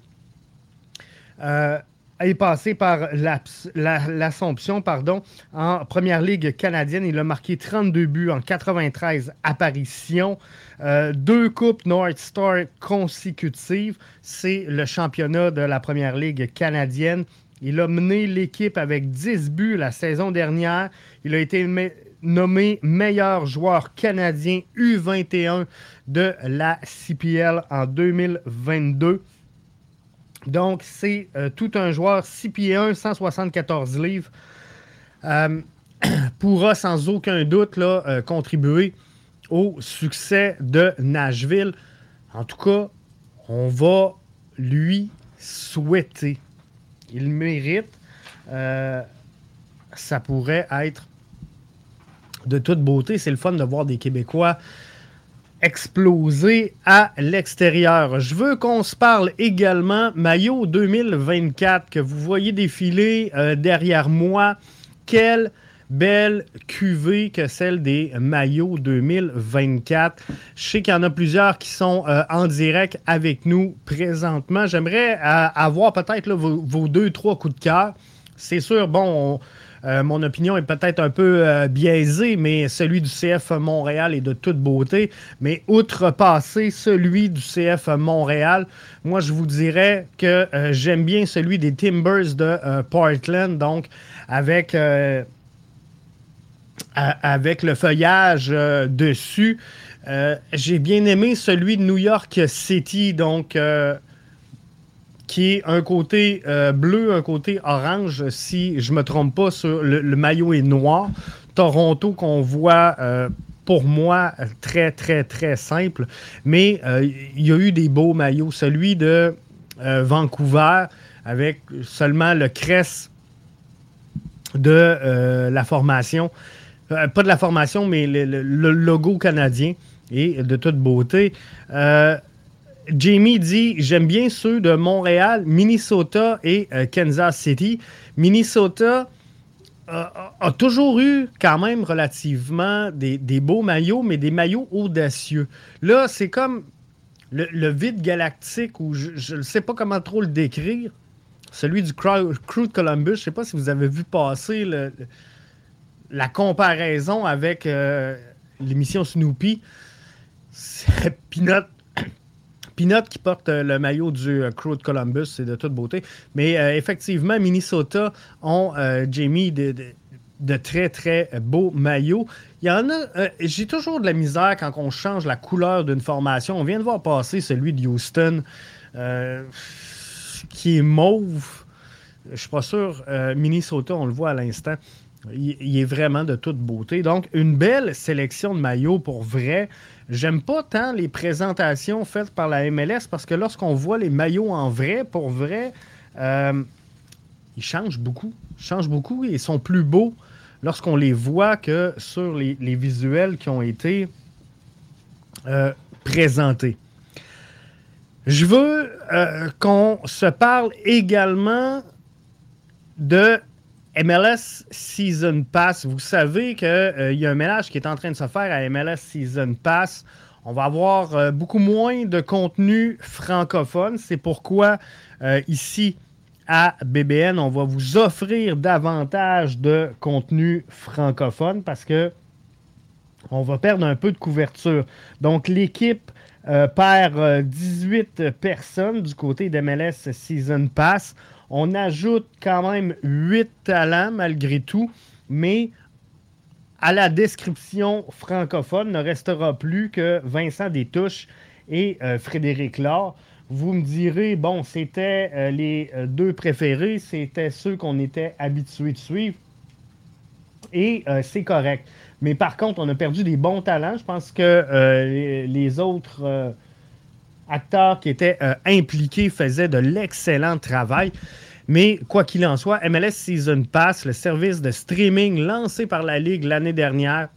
Euh, est passé par l'Assomption pardon, en première ligue canadienne. Il a marqué 32 buts en 93 apparitions. Euh, deux coupes North Star consécutives. C'est le championnat de la première ligue canadienne. Il a mené l'équipe avec 10 buts la saison dernière. Il a été nommé meilleur joueur canadien U21 de la CPL en 2022. Donc, c'est euh, tout un joueur 6 pieds 1, 174 livres. Euh, pourra sans aucun doute euh, contribuer au succès de Nashville. En tout cas, on va lui souhaiter. Il mérite. ça pourrait être de toute beauté. C'est le fun de voir des Québécois exploser à l'extérieur. Je veux qu'on se parle également maillot 2024 que vous voyez défiler euh, derrière moi. Quelle belle cuvée que celle des maillots 2024. Je sais qu'il y en a plusieurs qui sont euh, en direct avec nous présentement. J'aimerais euh, avoir peut-être vos, deux, trois coups de cœur. C'est sûr, bon, on, euh, mon opinion est peut-être un peu euh, biaisée, mais celui du CF Montréal est de toute beauté. Mais outrepasser celui du CF Montréal, moi, je vous dirais que euh, j'aime bien celui des Timbers de Portland, donc avec, avec le feuillage dessus. J'ai bien aimé celui de New York City, donc qui est un côté euh, bleu, un côté orange, si je ne me trompe pas, le, maillot est noir. Toronto qu'on voit pour moi très, très, très simple. Mais il y a eu des beaux maillots. Celui de Vancouver avec seulement le crest de la formation. pas de la formation, mais le, logo canadien et de toute beauté. Jamie dit J'aime bien ceux de Montréal, Minnesota et euh, Kansas City. Minnesota a toujours eu quand même relativement des, beaux maillots, mais des maillots audacieux. Là, c'est comme le, vide galactique, où je ne sais pas comment trop le décrire. Celui du Crew de Columbus. Je ne sais pas si vous avez vu passer la comparaison avec euh, l'émission Snoopy. C'est Peanut Pinot qui porte euh, le maillot du euh, Crew de Columbus, c'est de toute beauté. Mais euh, effectivement, Minnesota ont, Jamie, de, très, très beaux maillots. Il y en a, j'ai toujours de la misère quand on change la couleur d'une formation. On vient de voir passer celui de Houston, qui est mauve. Je suis pas sûr. Minnesota, on le voit à l'instant. il, est vraiment de toute beauté. Donc, une belle sélection de maillots pour vrai. J'aime pas tant les présentations faites par la MLS parce que lorsqu'on voit les maillots en vrai, pour vrai, euh, ils changent beaucoup. Ils changent beaucoup ils sont plus beaux lorsqu'on les voit que sur les, visuels qui ont été euh, présentés. Je veux euh, qu'on se parle également de MLS Season Pass, vous savez qu'il euh, y a un ménage qui est en train de se faire à MLS Season Pass. On va avoir euh, beaucoup moins de contenu francophone. C'est pourquoi euh, ici à BBN, on va vous offrir davantage de contenu francophone parce que on va perdre un peu de couverture. Donc l'équipe perd 18 personnes du côté d'MLS Season Pass. On ajoute quand même huit talents malgré tout, mais à la description francophone ne restera plus que Vincent Détouche et euh, Frédéric Laure. Vous me direz, bon, c'était euh, les euh, deux préférés, c'était ceux qu'on était habitués de suivre. Et c'est correct. Mais par contre, on a perdu des bons talents. Je pense que les, autres acteurs qui étaient euh, impliqués faisaient de l'excellent travail. Mais quoi qu'il en soit, MLS Season Pass, le service de streaming lancé par la Ligue l'année dernière,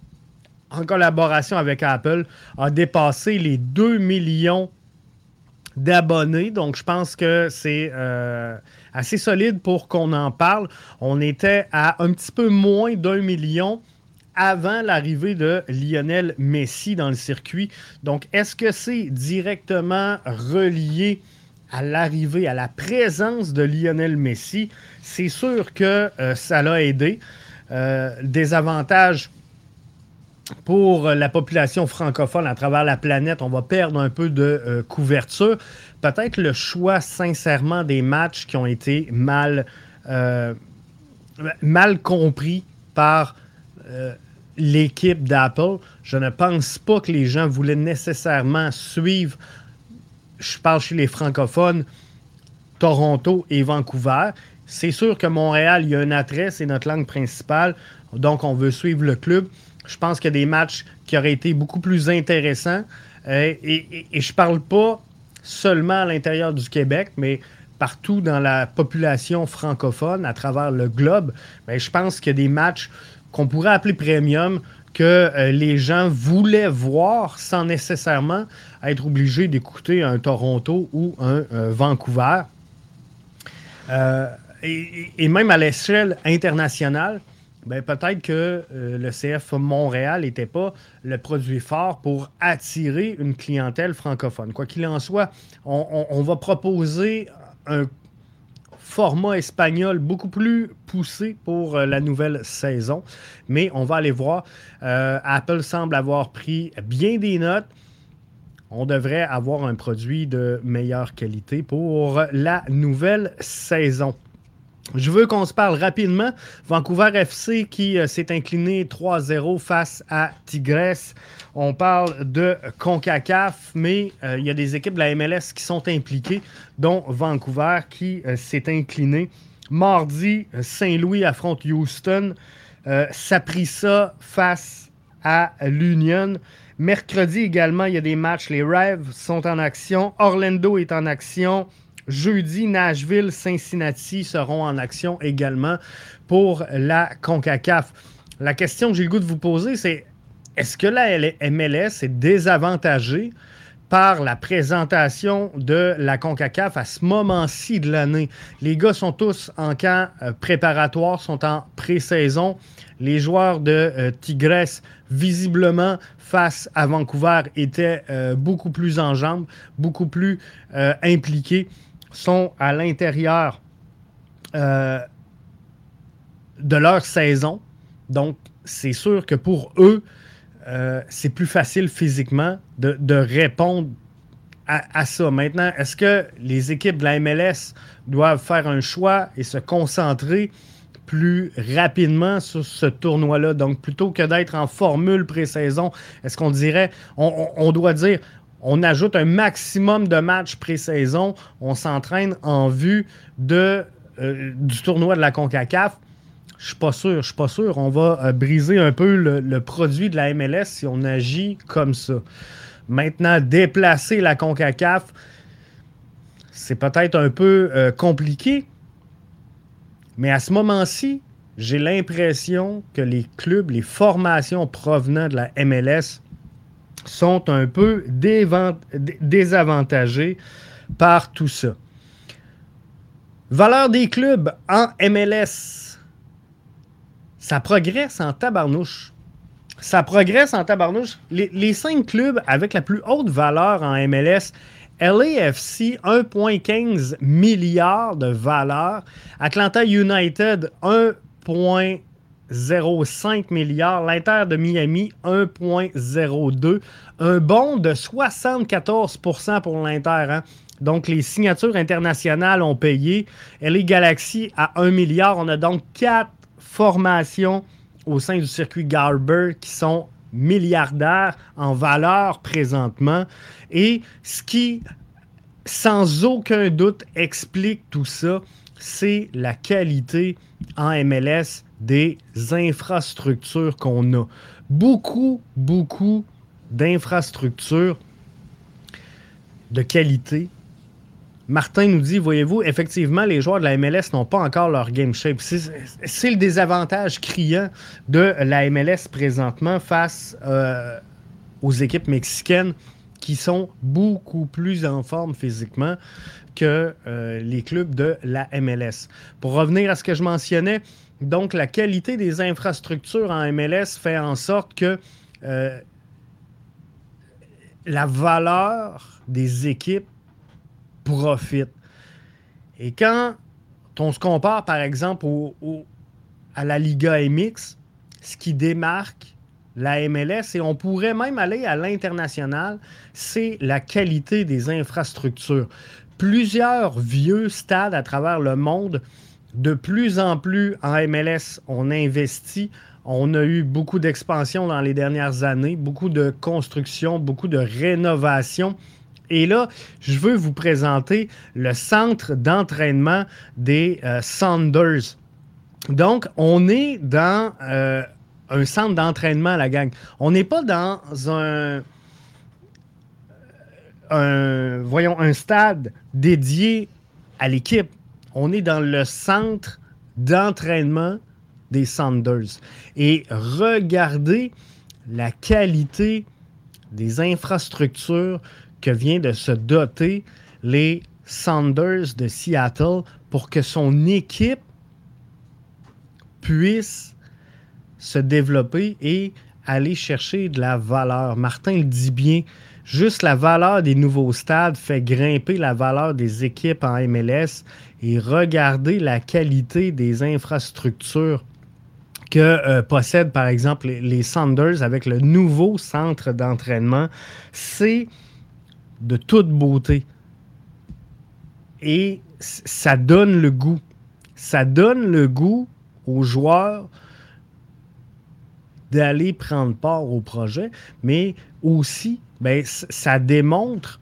en collaboration avec Apple, a dépassé les 2 millions d'abonnés. Donc, je pense que c'est euh, assez solide pour qu'on en parle. On était à un petit peu moins d'un million avant l'arrivée de Lionel Messi dans le circuit. Donc, est-ce que c'est directement relié à l'arrivée, à la présence de Lionel Messi? C'est sûr que euh, ça l'a aidé. Euh, des avantages pour la population francophone à travers la planète, on va perdre un peu de euh, couverture. Peut-être le choix, sincèrement, des matchs qui ont été mal, mal compris par l'équipe d'Apple. Je ne pense pas que les gens voulaient nécessairement suivre, je parle chez les francophones, Toronto et Vancouver. C'est sûr que Montréal, il y a un attrait, c'est notre langue principale, donc on veut suivre le club. Je pense qu'il y a des matchs qui auraient été beaucoup plus intéressants. Euh, et, je ne parle pas seulement à l'intérieur du Québec, mais partout dans la population francophone, à travers le globe, ben, je pense qu'il y a des matchs qu'on pourrait appeler premium que euh, les gens voulaient voir sans nécessairement être obligés d'écouter un Toronto ou un euh, Vancouver. Euh, et, même à l'échelle internationale, ben, peut-être que le CF Montréal n'était pas le produit fort pour attirer une clientèle francophone. Quoi qu'il en soit, on va proposer un format espagnol beaucoup plus poussé pour euh, la nouvelle saison. Mais on va aller voir. Euh, Apple semble avoir pris bien des notes. On devrait avoir un produit de meilleure qualité pour la nouvelle saison. Je veux qu'on se parle rapidement. Vancouver FC qui euh, s'est incliné 3-0 face à Tigres. On parle de CONCACAF, mais euh, il y a des équipes de la MLS qui sont impliquées, dont Vancouver qui euh, s'est incliné. Mardi, Saint-Louis affronte Houston. Saprissa face à l'Union. Mercredi également, il y a des matchs. Les Rêves sont en action. Orlando est en action. Jeudi, Nashville, Cincinnati seront en action également pour la CONCACAF. La question que j'ai le goût de vous poser, c'est est-ce que la MLS est désavantagée par la présentation de la CONCACAF à ce moment-ci de l'année? Les gars sont tous en camp euh, préparatoire, sont en pré-saison. Les joueurs de euh, Tigres, visiblement, face à Vancouver, étaient euh, beaucoup plus en jambes, beaucoup plus impliqués, sont à l'intérieur de leur saison. Donc, c'est sûr que pour eux, euh, c'est plus facile physiquement de, répondre à, ça. Maintenant, est-ce que les équipes de la MLS doivent faire un choix et se concentrer plus rapidement sur ce tournoi-là? Donc, plutôt que d'être en formule pré-saison, est-ce qu'on dirait, on, doit dire, on ajoute un maximum de matchs pré-saison, on s'entraîne en vue euh, du tournoi de la CONCACAF? Je suis pas sûr, je suis pas sûr. On va euh, briser un peu le, produit de la MLS si on agit comme ça. Maintenant, déplacer la CONCACAF, c'est peut-être un peu euh, compliqué, mais à ce moment-ci, j'ai l'impression que les clubs, les formations provenant de la MLS sont un peu désavantagés par tout ça. Valeur des clubs en MLS ça progresse en tabarnouche. Ça progresse en tabarnouche. Les, cinq clubs avec la plus haute valeur en MLS, LAFC, 1,15 milliard de valeur. Atlanta United, 1,05 milliard. L'Inter de Miami, 1,02. Un bond de 74% pour l'Inter. Hein. Donc, les signatures internationales ont payé. LA Galaxy à 1 milliard. On a donc 4 formations au sein du circuit Garber qui sont milliardaires en valeur présentement. Et ce qui, sans aucun doute, explique tout ça, c'est la qualité en MLS des infrastructures qu'on a. Beaucoup, beaucoup d'infrastructures de qualité Martin nous dit, voyez-vous, effectivement, les joueurs de la MLS n'ont pas encore leur game shape. C'est le désavantage criant de la MLS présentement face euh, aux équipes mexicaines qui sont beaucoup plus en forme physiquement que euh, les clubs de la MLS. Pour revenir à ce que je mentionnais, donc la qualité des infrastructures en MLS fait en sorte que euh, la valeur des équipes profite. Et quand on se compare, par exemple, à la Liga MX, ce qui démarque la MLS, et on pourrait même aller à l'international, c'est la qualité des infrastructures. Plusieurs vieux stades à travers le monde, de plus en plus en MLS, on investit. On a eu beaucoup d'expansion dans les dernières années, beaucoup de construction, beaucoup de rénovation. Et là, je veux vous présenter le centre d'entraînement des euh. Donc, on est dans euh, un centre d'entraînement, la gang. On n'est pas dans un, voyons, un stade dédié à l'équipe. On est dans le centre d'entraînement des Saunders. Et regardez la qualité des infrastructures que vient de se doter les Sanders de Seattle pour que son équipe puisse se développer et aller chercher de la valeur. Martin le dit bien, juste la valeur des nouveaux stades fait grimper la valeur des équipes en MLS et regardez la qualité des infrastructures que euh, possèdent par exemple les, Sanders avec le nouveau centre d'entraînement. C'est de toute beauté. Et ça donne le goût. Ça donne le goût aux joueurs d'aller prendre part au projet, mais aussi, ben, ça démontre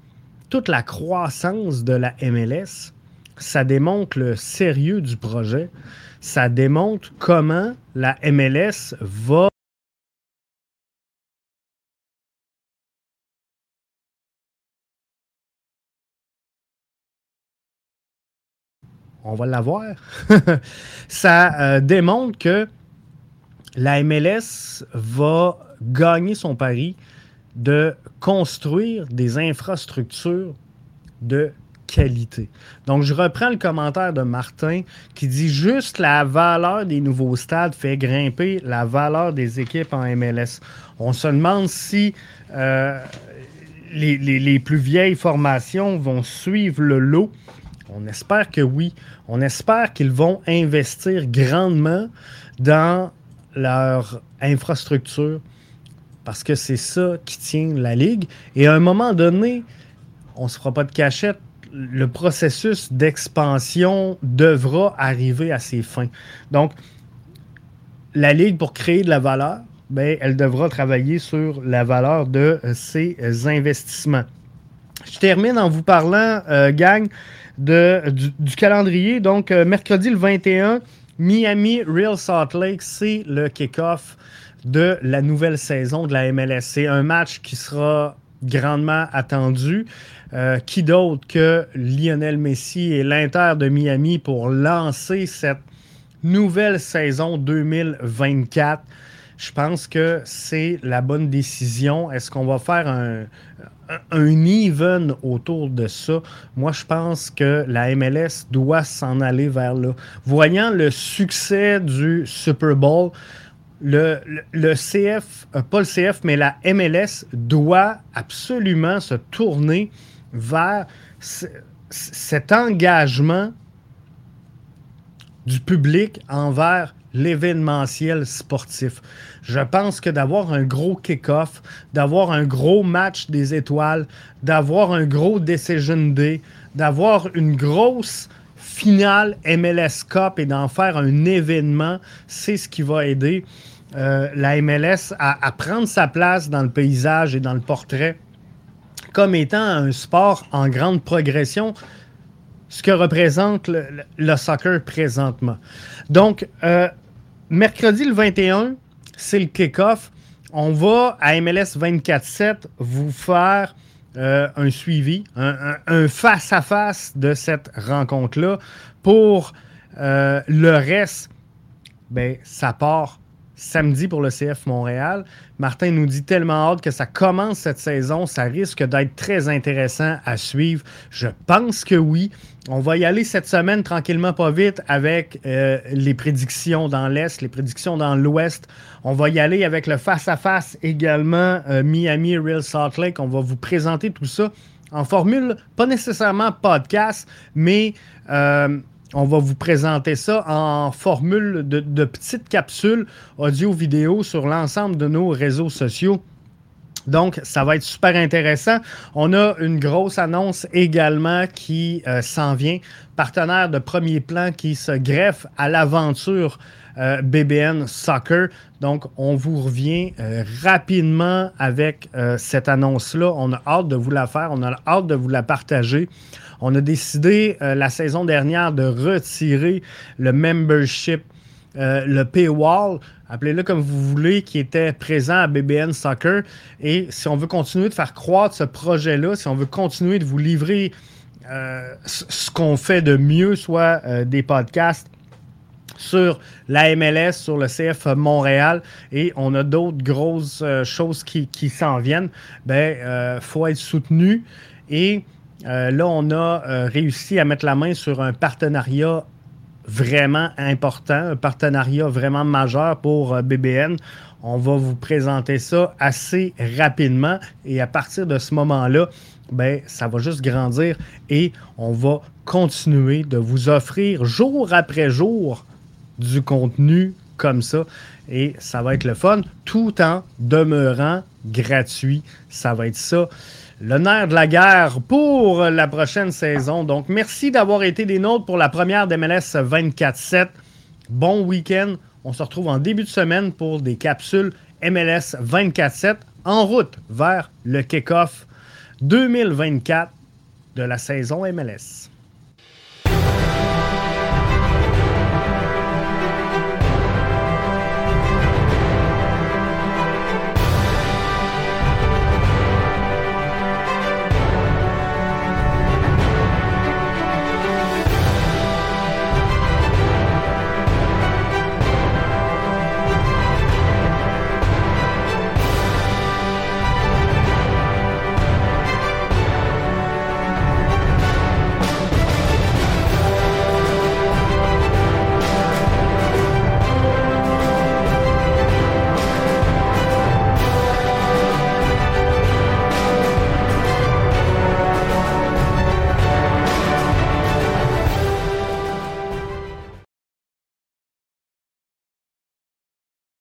toute la croissance de la MLS ça démontre le sérieux du projet. Ça démontre comment la MLS va on va l'avoir. ça euh, démontre que la MLS va gagner son pari de construire des infrastructures de Donc, je reprends le commentaire de Martin qui dit juste la valeur des nouveaux stades fait grimper la valeur des équipes en MLS. On se demande si euh, les, les, plus vieilles formations vont suivre le lot. On espère que oui. On espère qu'ils vont investir grandement dans leur infrastructure parce que c'est ça qui tient la ligue. Et à un moment donné, on ne se fera pas de cachette, le processus d'expansion devra arriver à ses fins. Donc, la Ligue, pour créer de la valeur, ben, elle devra travailler sur la valeur de ses investissements. Je termine en vous parlant, euh, gang, du, calendrier. Donc, euh, mercredi le 21, Miami Real Salt Lake, c'est le kick-off de la nouvelle saison de la MLS. C'est un match qui sera grandement attendu. Euh, qui d'autre que Lionel Messi et l'Inter de Miami pour lancer cette nouvelle saison 2024? Je pense que c'est la bonne décision. Est-ce qu'on va faire un, un even autour de ça? Moi, je pense que la MLS doit s'en aller vers là. Voyant le succès du Super Bowl, le, CF, euh, pas le CF, mais la MLS doit absolument se tourner vers cet engagement du public envers l'événementiel sportif. Je pense que d'avoir un gros kick-off, d'avoir un gros match des étoiles, d'avoir un gros Decision d'avoir une grosse finale MLS Cup et d'en faire un événement, c'est ce qui va aider euh, la MLS à, prendre sa place dans le paysage et dans le portrait comme étant un sport en grande progression, ce que représente le, soccer présentement. Donc, euh, mercredi le 21, c'est le kick-off. On va à MLS 24-7 vous faire euh, un suivi, un face-à-face de cette rencontre-là. Pour euh, le reste, ben, ça part samedi pour le CF Montréal. Martin nous dit tellement hâte que ça commence cette saison. Ça risque d'être très intéressant à suivre. Je pense que oui. On va y aller cette semaine tranquillement, pas vite, avec euh, les prédictions dans l'Est, les prédictions dans l'Ouest. On va y aller avec le face-à-face également euh, Miami Real Salt Lake. On va vous présenter tout ça en formule, pas nécessairement podcast, mais euh, on va vous présenter ça en formule de, petites capsules audio-vidéo sur l'ensemble de nos réseaux sociaux. Donc, ça va être super intéressant. On a une grosse annonce également qui euh, s'en vient. Partenaire de premier plan qui se greffe à l'aventure euh, BBN Soccer. Donc, on vous revient euh, rapidement avec cette annonce-là. On a hâte de vous la faire. On a hâte de vous la partager. On a décidé euh, la saison dernière de retirer le membership, euh, le paywall, appelez-le comme vous voulez, qui était présent à BBN Soccer. Et si on veut continuer de faire croître ce projet-là, si on veut continuer de vous livrer euh, ce qu'on fait de mieux, soit des podcasts, sur la MLS, sur le CF Montréal, et on a d'autres grosses choses qui, s'en viennent, ben, faut être soutenu. Et euh, là, on a euh, réussi à mettre la main sur un partenariat vraiment important, un partenariat vraiment majeur pour euh, BBN. On va vous présenter ça assez rapidement et à partir de ce moment-là, ben, ça va juste grandir et on va continuer de vous offrir jour après jour du contenu comme ça et ça va être le fun tout en demeurant gratuit. Ça va être ça nerf de la guerre pour la prochaine saison. Donc, merci d'avoir été des nôtres pour la première d'MLS 24-7. Bon week-end. On se retrouve en début de semaine pour des capsules MLS 24-7 en route vers le kick-off 2024 de la saison MLS.